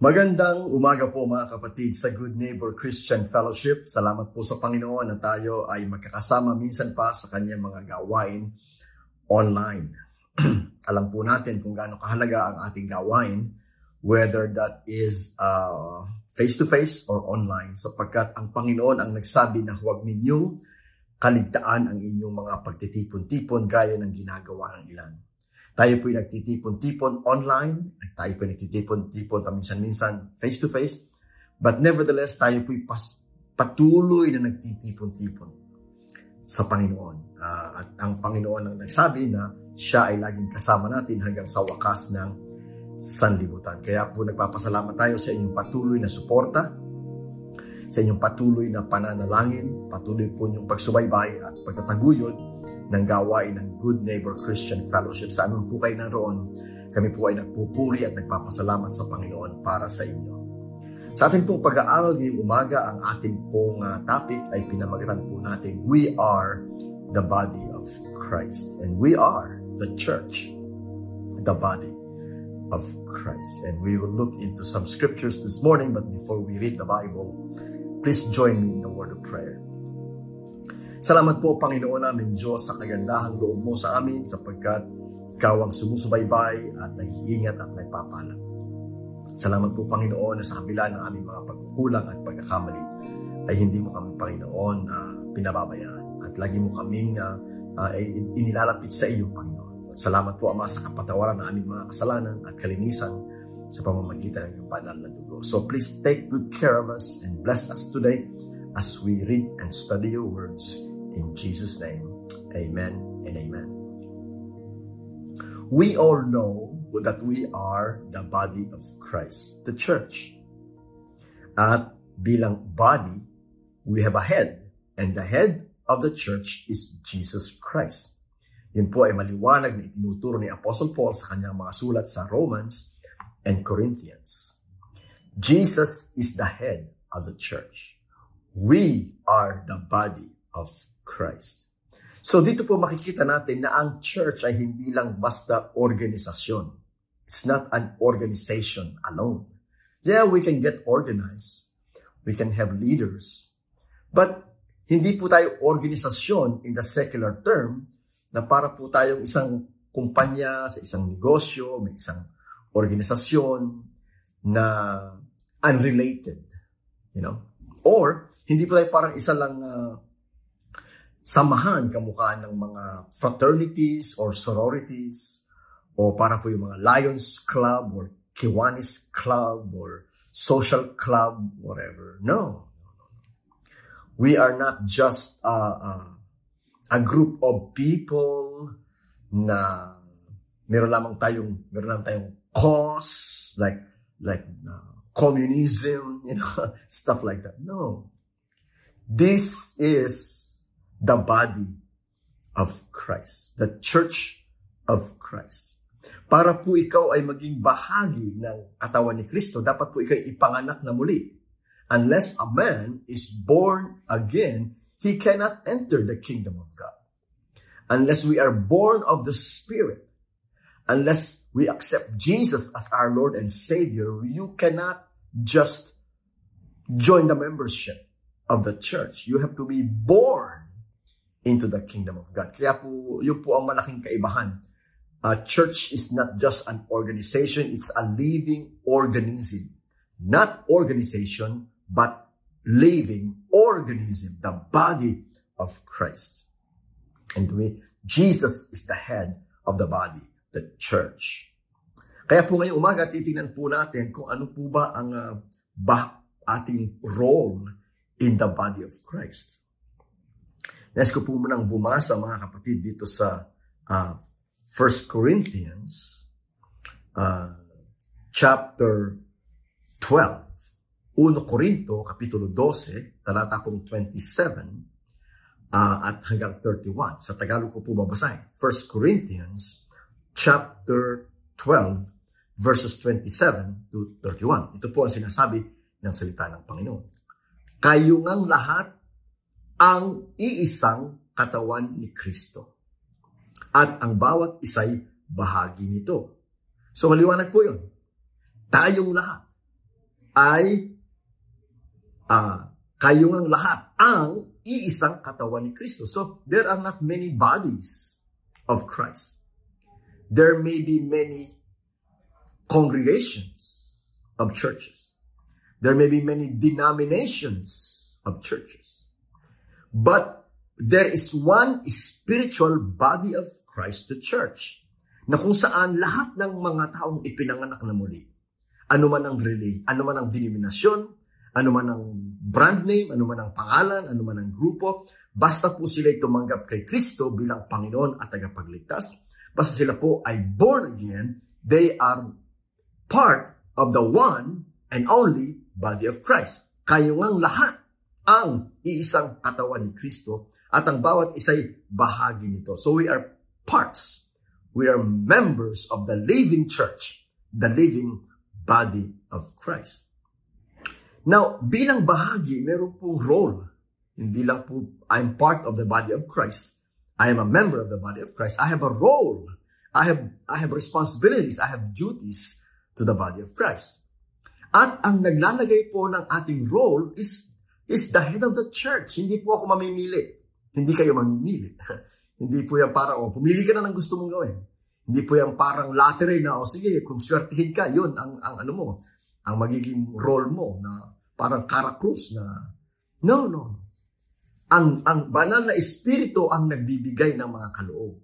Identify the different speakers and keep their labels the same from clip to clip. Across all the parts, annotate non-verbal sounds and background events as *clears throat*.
Speaker 1: Magandang umaga po mga kapatid sa Good Neighbor Christian Fellowship. Salamat po sa Panginoon na tayo ay magkakasama minsan pa sa kanyang mga gawain online. *clears throat* Alam po natin kung gaano kahalaga ang ating gawain, whether that is uh, face-to-face or online, sapagkat ang Panginoon ang nagsabi na huwag ninyong kaligtaan ang inyong mga pagtitipon-tipon gaya ng ginagawa ng ilan. Tayo po'y nagtitipon-tipon online, tayo po'y nagtitipon-tipon paminsan-minsan face-to-face, but nevertheless, tayo po'y pas- patuloy na nagtitipon-tipon sa Panginoon. Uh, at ang Panginoon ang nagsabi na siya ay laging kasama natin hanggang sa wakas ng sanlibutan. Kaya po nagpapasalamat tayo sa inyong patuloy na suporta, sa inyong patuloy na pananalangin, patuloy po inyong pagsubaybay at pagtataguyod ng gawain ng Good Neighbor Christian Fellowship. Saan po kayo naroon, kami po ay nagpupuri at nagpapasalamat sa Panginoon para sa inyo. Sa ating pong pag-aaral ngayong umaga, ang ating pong uh, topic ay pinamagatan po natin, We are the body of Christ. And we are the church, the body of Christ. And we will look into some scriptures this morning, but before we read the Bible, please join me in a word of prayer. Salamat po, Panginoon namin Diyos, sa kagandahan loob mo sa amin sapagkat ikaw ang sumusubaybay at nag-iingat at nagpapala. Salamat po, Panginoon, na sa kabila ng aming mga pagkukulang at pagkakamali ay hindi mo kami, Panginoon, uh, pinababayaan at lagi mo kaming uh, uh, inilalapit sa iyo, Panginoon. At salamat po, Ama, sa kapatawaran ng aming mga kasalanan at kalinisan sa pamamagitan ng iyong banal na dugo. So please take good care of us and bless us today as we read and study your words In Jesus' name, amen and amen. We all know that we are the body of Christ, the church. At bilang body, we have a head, and the head of the church is Jesus Christ. Yun po ay maliwanag na itinuturo ni Apostle Paul sa kanyang mga sulat sa Romans and Corinthians. Jesus is the head of the church. We are the body of Christ. So dito po makikita natin na ang church ay hindi lang basta organisasyon. It's not an organization alone. Yeah, we can get organized. We can have leaders. But hindi po tayo organisasyon in the secular term na para po tayong isang kumpanya sa isang negosyo, may isang organisasyon na unrelated. You know? Or, hindi po tayo parang isa lang uh, samahan kamukha ng mga fraternities or sororities o para po yung mga Lions Club or Kiwanis Club or social club, whatever. No. We are not just uh, uh, a group of people na meron lamang tayong meron lamang tayong cause like like uh, communism, you know, *laughs* stuff like that. No. This is the body of Christ, the church of Christ. Para po ikaw ay maging bahagi ng katawan ni Kristo, dapat po ikaw ipanganak na muli. Unless a man is born again, he cannot enter the kingdom of God. Unless we are born of the Spirit, unless we accept Jesus as our Lord and Savior, you cannot just join the membership of the church. You have to be born into the kingdom of God. Kaya po, yun po ang malaking kaibahan. A church is not just an organization, it's a living organism. Not organization, but living organism, the body of Christ. And we, Jesus is the head of the body, the church. Kaya po ngayong umaga, titingnan po natin kung ano po ba ang uh, ba ating role in the body of Christ. Nais ko po munang bumasa mga kapatid dito sa uh, 1 Corinthians uh, chapter 12. 1 Corinto, Kapitulo 12, talata pong 27 uh, at hanggang 31. Sa Tagalog ko po babasahin. 1 Corinthians chapter 12 verses 27 to 31. Ito po ang sinasabi ng salita ng Panginoon. Kayo ngang lahat ang iisang katawan ni Kristo. At ang bawat isa'y bahagi nito. So maliwanag po yun. Tayong lahat. ay uh, kayo ang lahat ang iisang katawan ni Kristo. So, there are not many bodies of Christ. There may be many congregations of churches. There may be many denominations of churches. But there is one spiritual body of Christ, the church, na kung saan lahat ng mga taong ipinanganak na muli, ano man ang relay, ano man ang denominasyon, ano man ang brand name, ano man ang pangalan, ano man ang grupo, basta po sila tumanggap kay Kristo bilang Panginoon at tagapagligtas, basta sila po ay born again, they are part of the one and only body of Christ. Kayo ngang lahat ang iisang katawan ni Kristo at ang bawat isa'y bahagi nito. So we are parts. We are members of the living church, the living body of Christ. Now, bilang bahagi, meron pong role. Hindi lang po, I'm part of the body of Christ. I am a member of the body of Christ. I have a role. I have, I have responsibilities. I have duties to the body of Christ. At ang naglalagay po ng ating role is, is the head of the church. Hindi po ako mamimili. Hindi kayo mamimili. *laughs* Hindi po yan para, oh, pumili ka na ng gusto mong gawin. Hindi po yan parang lottery na, oh, sige, kung swertihin ka, yun ang, ang ano mo, ang magiging role mo na parang karakrus na, no, no. Ang, ang banal na espiritu ang nagbibigay ng mga kaloob.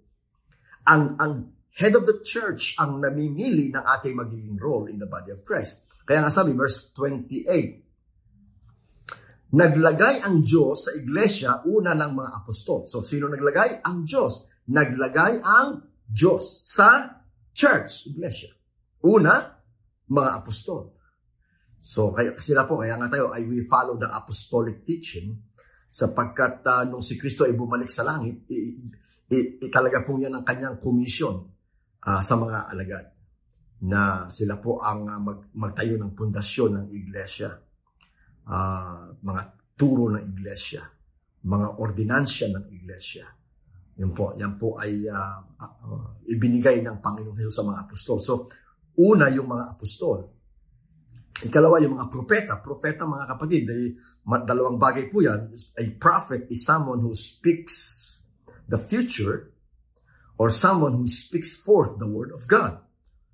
Speaker 1: Ang, ang head of the church ang namimili ng ating magiging role in the body of Christ. Kaya nga sabi, verse 28, Naglagay ang Diyos sa iglesia una ng mga apostol. So, sino naglagay? Ang Diyos. Naglagay ang Diyos sa church, iglesia. Una, mga apostol. So, kaya sila po, kaya nga tayo, ay we follow the apostolic teaching sapagkat uh, nung si Kristo ay bumalik sa langit, i, i, i, talaga po yan ang kanyang komisyon uh, sa mga alagad na sila po ang uh, mag, magtayo ng pundasyon ng iglesia, uh, mga turo ng iglesia, mga ordinansya ng iglesia. Yan po, yan po ay uh, uh, ibinigay ng Panginoong Hesus sa mga apostol. So, una yung mga apostol. Ikalawa yung mga propeta. Propeta, mga kapatid, ay dalawang bagay po yan. A prophet is someone who speaks the future or someone who speaks forth the word of God.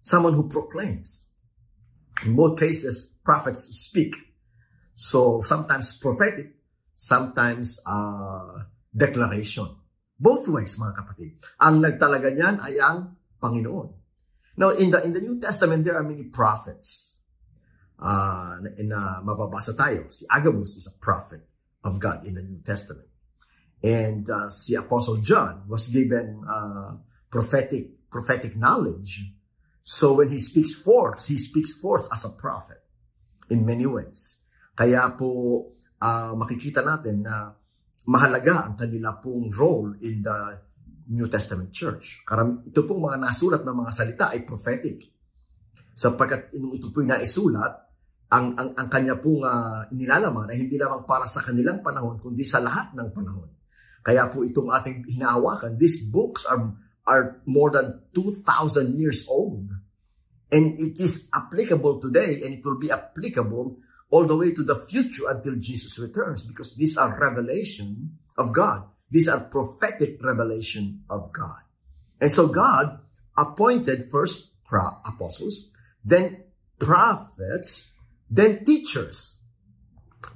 Speaker 1: Someone who proclaims. In both cases, prophets speak. So, sometimes prophetic, sometimes uh, declaration. Both ways, mga kapatid. Ang nagtalaga niyan ay ang Panginoon. Now, in the, in the New Testament, there are many prophets. Uh, na, na mababasa tayo. Si Agabus is a prophet of God in the New Testament. And uh, si Apostle John was given uh, prophetic prophetic knowledge. So when he speaks forth, he speaks forth as a prophet in many ways. Kaya po uh, makikita natin na mahalaga ang kanila pong role in the New Testament Church. Karam, ito pong mga nasulat ng mga salita ay prophetic. Sapagkat nung ito po'y naisulat, ang, ang, ang kanya pong uh, nilalaman ay hindi lamang para sa kanilang panahon, kundi sa lahat ng panahon. Kaya po itong ating hinahawakan, these books are, are more than 2,000 years old. And it is applicable today and it will be applicable all the way to the future until Jesus returns because these are revelation of God. These are prophetic revelation of God. And so God appointed first apostles, then prophets, then teachers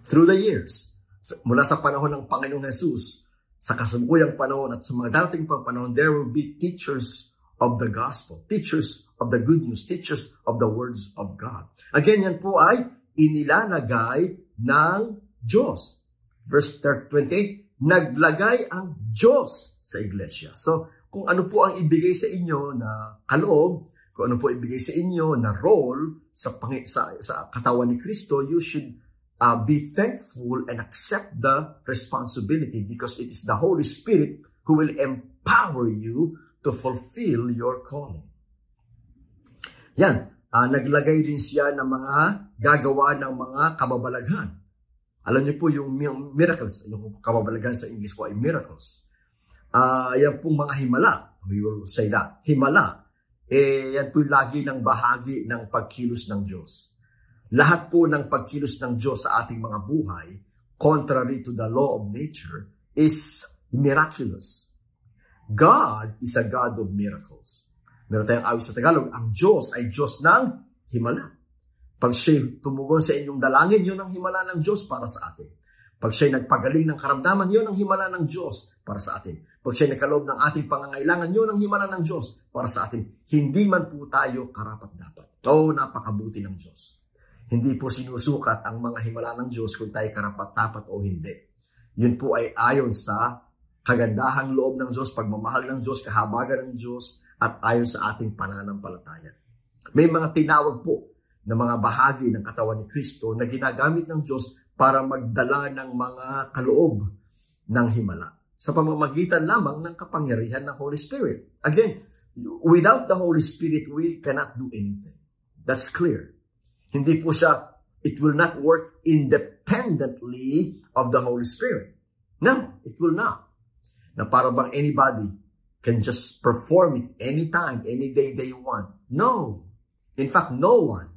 Speaker 1: through the years. Mula sa panahon ng Panginoong Jesus, sa kasalukuyang panahon at sa mga dating pang panahon, there will be teachers of the gospel, teachers of the good news, teachers of the words of God. Again, yan po ay inilalagay ng Diyos. Verse 28, naglagay ang Diyos sa iglesia. So, kung ano po ang ibigay sa inyo na kaloob, kung ano po ibigay sa inyo na role sa, sa, sa katawan ni Kristo, you should uh, be thankful and accept the responsibility because it is the Holy Spirit who will empower you to fulfill your calling. Yan, uh, naglagay din siya ng mga gagawa ng mga kababalaghan. Alam niyo po yung miracles, yung kababalaghan sa English po ay miracles. Uh, yan pong mga himala, we will say that. Himala, eh yan po lagi ng bahagi ng pagkilos ng Diyos. Lahat po ng pagkilos ng Diyos sa ating mga buhay, contrary to the law of nature, is miraculous. God is a God of miracles. Meron tayong awit sa Tagalog, ang Diyos ay Diyos ng himala. Pag siya'y tumugon sa inyong dalangin, yun ang himala ng Diyos para sa atin. Pag siya'y nagpagaling ng karamdaman, yun ang himala ng Diyos para sa atin. Pag siya'y nagkaloob ng ating pangangailangan, yun ang himala ng Diyos para sa atin. Hindi man po tayo karapat-dapat. Oo, napakabuti ng Diyos. Hindi po sinusukat ang mga himala ng Diyos kung tayo karapat-dapat o hindi. Yun po ay ayon sa kagandahang loob ng Diyos, pagmamahal ng Diyos, kahabagan ng Diyos, at ayon sa ating pananampalataya. May mga tinawag po na mga bahagi ng katawan ni Kristo na ginagamit ng Diyos para magdala ng mga kaloob ng himala sa pamamagitan lamang ng kapangyarihan ng Holy Spirit. Again, without the Holy Spirit, we cannot do anything. That's clear. Hindi po siya, it will not work independently of the Holy Spirit. No, it will not. Na para bang anybody can just perform it anytime, any day they want. No. In fact, no one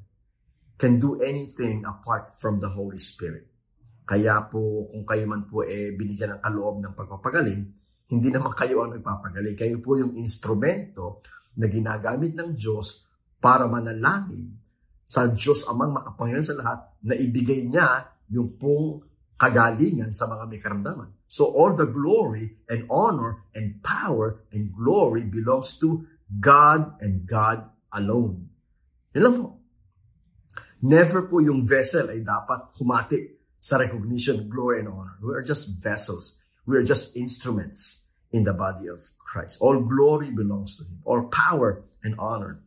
Speaker 1: can do anything apart from the Holy Spirit. Kaya po, kung kayo man po eh, binigyan ng kaloob ng pagpapagaling, hindi naman kayo ang nagpapagaling. Kayo po yung instrumento na ginagamit ng Diyos para manalangin sa Diyos amang makapangyarihan sa lahat na ibigay niya yung pong kagalingan sa mga may karamdaman. So all the glory and honor and power and glory belongs to God and God alone. Yan lang. Never po yung vessel ay dapat humati sa recognition, glory, and honor. We are just vessels. We are just instruments in the body of Christ. All glory belongs to Him. All power and honor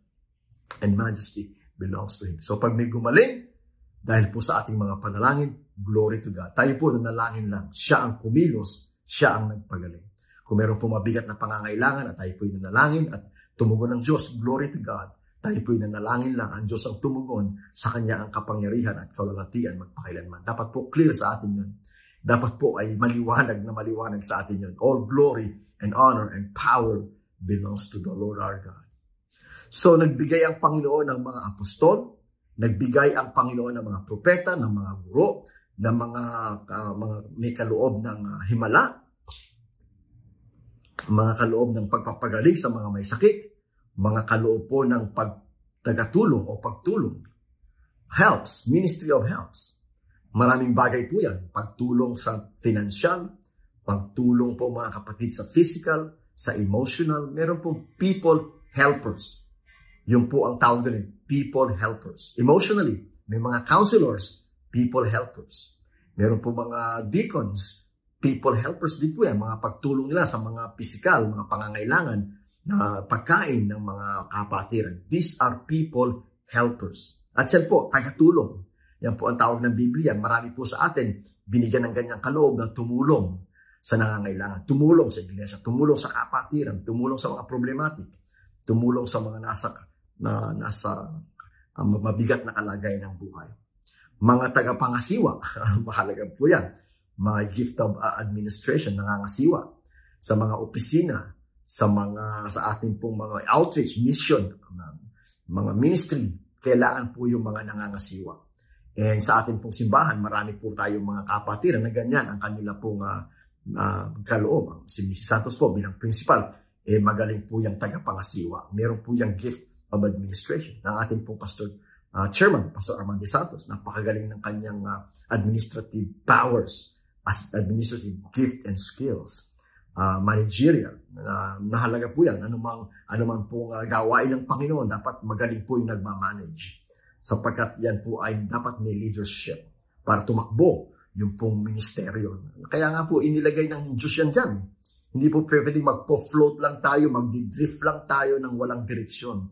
Speaker 1: and majesty belongs to Him. So pag may gumaling, dahil po sa ating mga panalangin, glory to God. Tayo po nanalangin lang. Siya ang kumilos, siya ang nagpagaling. Kung meron po mabigat na pangangailangan at tayo po nanalangin at tumugon ng Diyos, glory to God tayo po'y nanalangin lang ang Diyos ang tumugon sa Kanya ang kapangyarihan at kalalatian magpakailanman. Dapat po clear sa atin yun. Dapat po ay maliwanag na maliwanag sa atin yun. All glory and honor and power belongs to the Lord our God. So nagbigay ang Panginoon ng mga apostol, nagbigay ang Panginoon ng mga propeta, ng mga guro, ng mga, uh, mga may kaloob ng uh, himala, mga kaloob ng pagpapagaling sa mga may sakit, mga kaloob po ng pagtagatulong o pagtulong. Helps, Ministry of Helps. Maraming bagay po yan. Pagtulong sa financial, pagtulong po mga kapatid sa physical, sa emotional. Meron pong people helpers. Yung po ang tawag din, people helpers. Emotionally, may mga counselors, people helpers. Meron po mga deacons, people helpers din po yan. Mga pagtulong nila sa mga physical, mga pangangailangan na pagkain ng mga kapatiran. These are people helpers. At yan po, tagatulong. Yan po ang tawag ng Biblia. Marami po sa atin binigyan ng ganyang kaloob na tumulong sa nangangailangan. Tumulong sa iglesia, tumulong sa kapatiran, tumulong sa mga problematic, tumulong sa mga nasa na nasa um, mabigat na kalagayan ng buhay. Mga tagapangasiwa, *laughs* mahalaga po yan. Mga gift of uh, administration, nangangasiwa sa mga opisina, sa mga sa ating pong mga outreach mission, mga ministry, kailangan po yung mga nangangasiwa. And sa ating pong simbahan, marami po tayong mga kapatiran na ganyan ang kanila pong uh, uh, kaloob. Si Mrs. Santos po bilang principal, eh magaling po yung tagapangasiwa. Meron po yung gift of administration ng ating pong pastor uh, chairman, Pastor Armando Santos. Napakagaling ng kanyang uh, administrative powers, as administrative gift and skills uh, managerial. Uh, nahalaga po yan. Anumang, anumang pong uh, gawain ng Panginoon, dapat magaling po yung nagmamanage. Sapagkat yan po ay dapat may leadership para tumakbo yung pong ministeryo. Kaya nga po inilagay ng Diyos yan dyan. Hindi po pwede magpo-float lang tayo, magdi-drift lang tayo ng walang direksyon.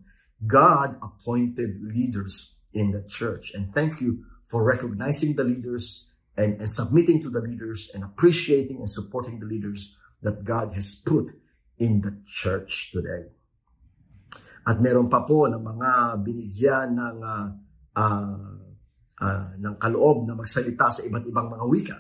Speaker 1: God appointed leaders in the church. And thank you for recognizing the leaders and, and submitting to the leaders and appreciating and supporting the leaders that God has put in the church today. At meron pa po ng mga binigyan ng uh, uh, uh, ng kaloob na magsalita sa iba't ibang mga wika.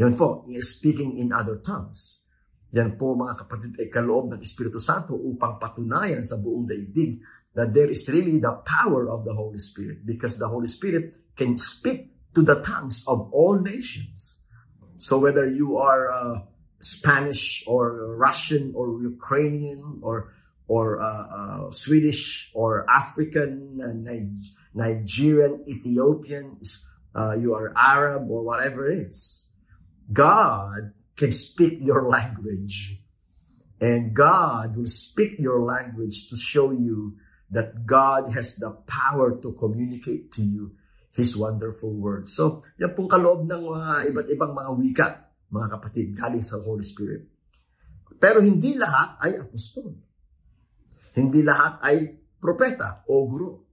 Speaker 1: Yan po, speaking in other tongues. Yan po mga kapatid ay kaloob ng Espiritu Santo upang patunayan sa buong daigdig that there is really the power of the Holy Spirit because the Holy Spirit can speak to the tongues of all nations. So whether you are uh, Spanish or Russian or Ukrainian or or uh, uh, Swedish or African, Nigerian, Ethiopian, uh, you are Arab or whatever it is, God can speak your language. And God will speak your language to show you that God has the power to communicate to you His wonderful word. So, yan pong kaloob ng mga iba't ibang mga wika, mga kapatid, galing sa Holy Spirit. Pero hindi lahat ay apostol. Hindi lahat ay propeta o guro.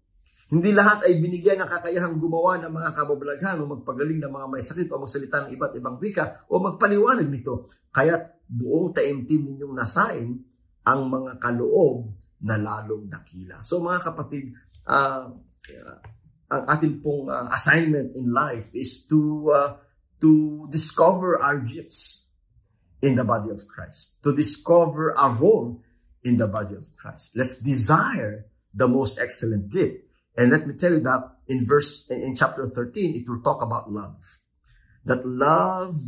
Speaker 1: Hindi lahat ay binigyan ng kakayahang gumawa ng mga kababalaghan o magpagaling ng mga may sakit o magsalita ng iba't ibang wika o magpaliwanag nito. Kaya buong taimtim ninyong nasain ang mga kaloob na lalong dakila. So mga kapatid, uh, ang ating pong uh, assignment in life is to uh, to discover our gifts in the body of Christ, to discover our role in the body of Christ. Let's desire the most excellent gift. And let me tell you that in verse in chapter 13 it will talk about love. That love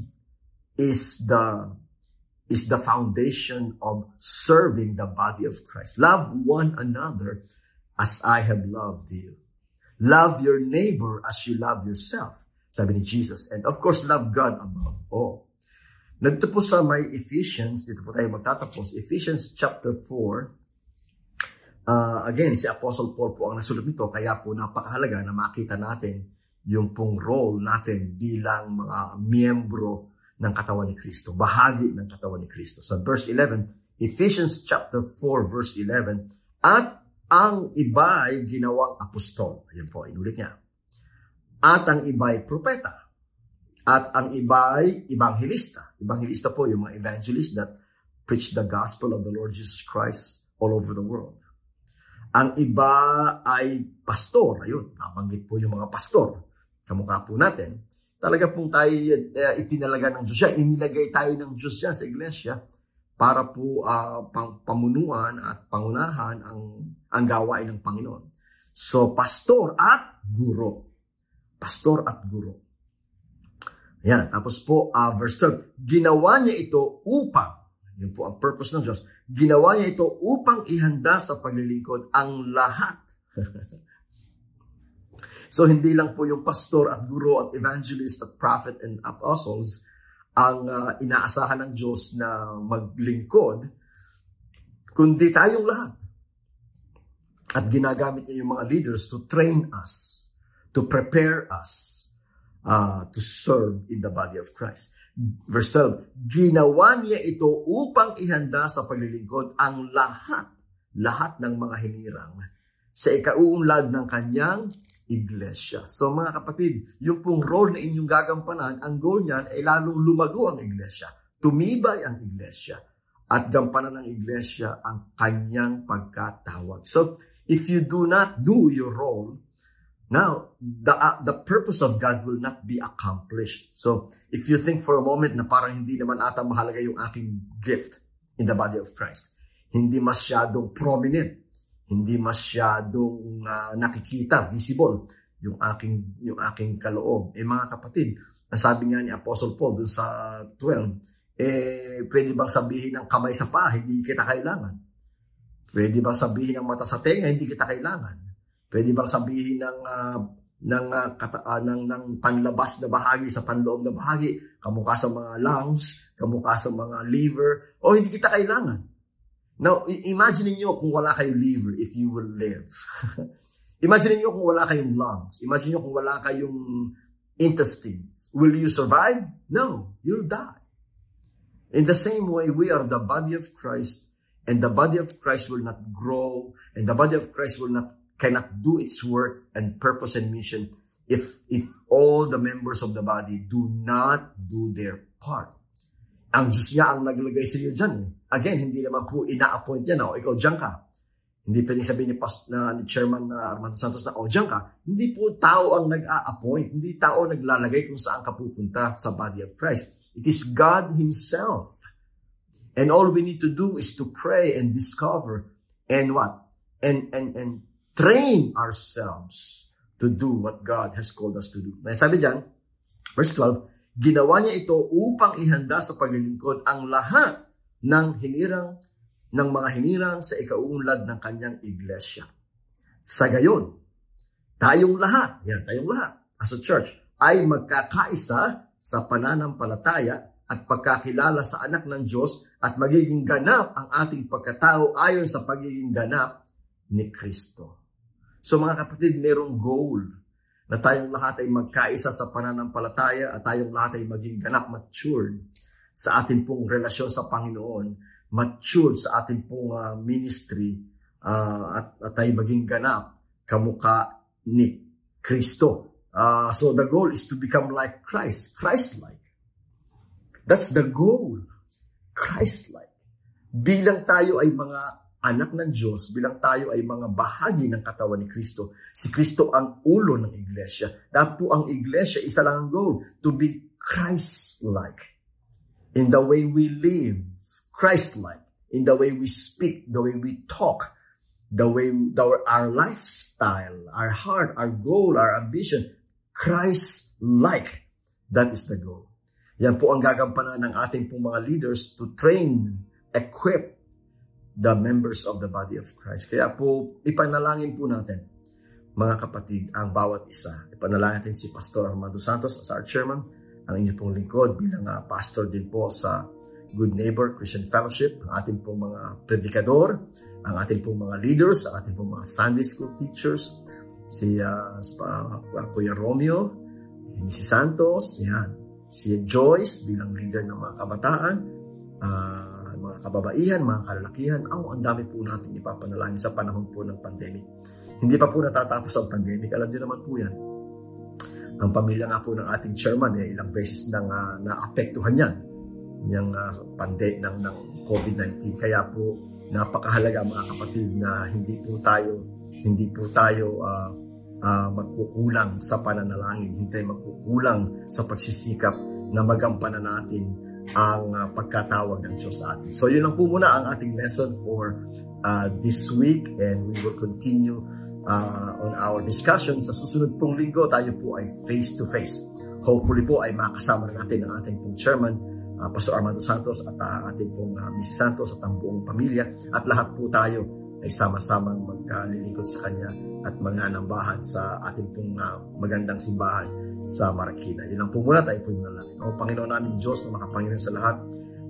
Speaker 1: is the is the foundation of serving the body of Christ. Love one another as I have loved you. Love your neighbor as you love yourself, sabi ni Jesus. And of course, love God above all. Nandito po sa may Ephesians, dito po tayo magtatapos, Ephesians chapter 4, uh, again, si Apostle Paul po ang nasulat nito, kaya po napakahalaga na makita natin yung pong role natin bilang mga miyembro ng katawan ni Kristo, bahagi ng katawan ni Kristo. Sa verse 11, Ephesians chapter 4 verse 11, at ang iba ay ginawang apostol. Ayun po, inulit niya. At ang iba ay propeta. At ang iba ay evangelista. Evangelista po yung mga evangelist that preach the gospel of the Lord Jesus Christ all over the world. Ang iba ay pastor. Ayun, nabanggit po yung mga pastor. Kamukha po natin. Talaga pong tayo uh, itinalaga ng Diyos siya. Inilagay tayo ng Diyos siya sa iglesia para po uh, pang, pamunuan at pangunahan ang, ang gawain ng Panginoon. So, pastor at guro. Pastor at guro. Yan. Tapos po, uh, verse 12, ginawa niya ito upang, yun po ang purpose ng Diyos, ginawa niya ito upang ihanda sa paglilingkod ang lahat. *laughs* so, hindi lang po yung pastor at guro at evangelist at prophet and apostles, ang uh, inaasahan ng Diyos na maglingkod, kundi tayong lahat. At ginagamit niya yung mga leaders to train us, to prepare us uh, to serve in the body of Christ. Verse 12, ginawa niya ito upang ihanda sa paglilingkod ang lahat, lahat ng mga hinirang sa ikauunlad ng kanyang iglesia. So mga kapatid, yung pong role na inyong gagampanan, ang goal niyan ay lalong lumago ang iglesia. Tumibay ang iglesia. At gampanan ng iglesia ang kanyang pagkatawag. So, if you do not do your role, now, the, uh, the purpose of God will not be accomplished. So, if you think for a moment na parang hindi naman ata mahalaga yung aking gift in the body of Christ, hindi masyadong prominent hindi masyadong uh, nakikita, visible yung aking yung aking kaloob. Eh mga kapatid, ang sabi nga ni Apostle Paul dun sa 12, eh pwede bang sabihin ng kamay sa paa, hindi kita kailangan? Pwede bang sabihin ng mata sa tenga, hindi kita kailangan? Pwede bang sabihin ng uh, ng, uh, kata, uh, ng ng panlabas na bahagi sa panloob na bahagi, kamukha sa mga lungs, kamukha sa mga liver, o hindi kita kailangan? Now, imagine niyo kung wala kayong liver if you will live. *laughs* imagine niyo kung wala kayong lungs. Imagine niyo kung wala kayong intestines. Will you survive? No, you'll die. In the same way, we are the body of Christ, and the body of Christ will not grow, and the body of Christ will not cannot do its work and purpose and mission if if all the members of the body do not do their part. Ang Diyos niya ang naglagay sa iyo dyan. Eh. Again, hindi naman po ina-appoint yan. O, ikaw dyan ka. Hindi pwedeng sabihin ni, Past, na, ni Chairman na Armando Santos na, o, dyan ka. Hindi po tao ang nag-a-appoint. Hindi tao naglalagay kung saan ka pupunta sa body of Christ. It is God Himself. And all we need to do is to pray and discover and what? and, and, and train ourselves to do what God has called us to do. May sabi dyan, verse 12, Ginawa niya ito upang ihanda sa paglilingkod ang lahat ng hinirang ng mga hinirang sa ikauunlad ng kanyang iglesia. Sa gayon, tayong lahat, yan, tayong lahat, as a church, ay magkakaisa sa pananampalataya at pagkakilala sa anak ng Diyos at magiging ganap ang ating pagkatao ayon sa pagiging ganap ni Kristo. So mga kapatid, merong goal na tayong lahat ay magkaisa sa pananampalataya at tayong lahat ay maging ganap, matured sa ating pong relasyon sa Panginoon, matured sa ating pong uh, ministry uh, at, at ay maging ganap kamuka ni Kristo. Uh, so the goal is to become like Christ, Christ-like. That's the goal, Christ-like. Bilang tayo ay mga anak ng Diyos, bilang tayo ay mga bahagi ng katawan ni Kristo. Si Kristo ang ulo ng iglesia. Dahil po ang iglesia, isa lang ang goal, to be Christ-like. In the way we live, Christ-like. In the way we speak, the way we talk, the way the, our lifestyle, our heart, our goal, our ambition, Christ-like. That is the goal. Yan po ang gagampanan ng ating pong mga leaders to train, equip, the members of the body of Christ. Kaya po, ipanalangin po natin, mga kapatid, ang bawat isa. Ipanalangin natin si Pastor Armando Santos as our chairman, ang inyo pong lingkod bilang uh, pastor din po sa Good Neighbor Christian Fellowship, ang ating pong mga predikador, ang ating pong mga leaders, ang ating pong mga Sunday School teachers, si uh, uh, Kuya Romeo, si Santos, yan, si Joyce bilang leader ng mga kabataan, uh, mga kababaihan, mga kalalakihan, oh, ang dami po natin ipapanalangin sa panahon po ng pandemic. Hindi pa po natatapos ang pandemic, alam niyo naman po yan. Ang pamilya nga po ng ating chairman, eh, ilang beses nang uh, naapektuhan yan, yung uh, pande ng, ng COVID-19. Kaya po, napakahalaga mga kapatid na hindi po tayo hindi po tayo uh, uh, magkukulang sa pananalangin, hindi tayo magkukulang sa pagsisikap na magampanan natin ang uh, pagkatawag ng Diyos sa atin. So yun lang po muna ang ating lesson for uh, this week and we will continue uh, on our discussion. Sa susunod pong linggo, tayo po ay face-to-face. -face. Hopefully po ay makasama na natin ang ating pong chairman, uh, Pastor Armando Santos at uh, ating pong uh, Mrs. Santos at ang buong pamilya at lahat po tayo ay sama-samang magkalilingkod sa Kanya at manganambahan sa ating pong uh, magandang simbahan sa Marikina. Yun lang po muna tayo po yung namin. O Panginoon namin Diyos na makapanginoon sa lahat,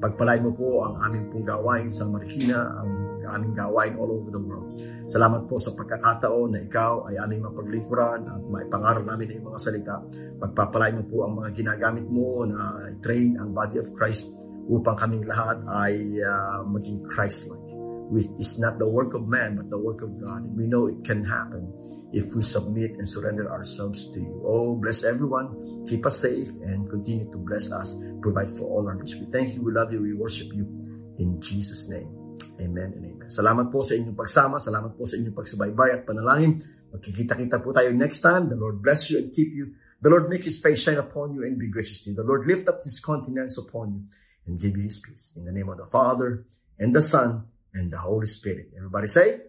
Speaker 1: pagpalain mo po ang aming pong gawain sa Marikina, ang aming gawain all over the world. Salamat po sa pagkakataon na ikaw ay aming mapaglingkuran at maipangaral namin ang mga salita. Pagpapalain mo po ang mga ginagamit mo na train ang body of Christ upang kaming lahat ay uh, maging Christ-like. Which is not the work of man, but the work of God. And we know it can happen if we submit and surrender ourselves to you. Oh, bless everyone. Keep us safe and continue to bless us. Provide for all our needs. We thank you, we love you, we worship you. In Jesus' name. Amen and amen. Salamat po sa inyong pagsama. Salamat po sa inyong pagsubaybay at panalangin. Magkikita-kita po tayo next time. The Lord bless you and keep you. The Lord make His face shine upon you and be gracious to you. The Lord lift up His countenance upon you and give you His peace. In the name of the Father, and the Son, and the Holy Spirit. Everybody say,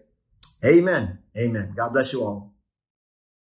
Speaker 1: Amen. Amen. God bless you all.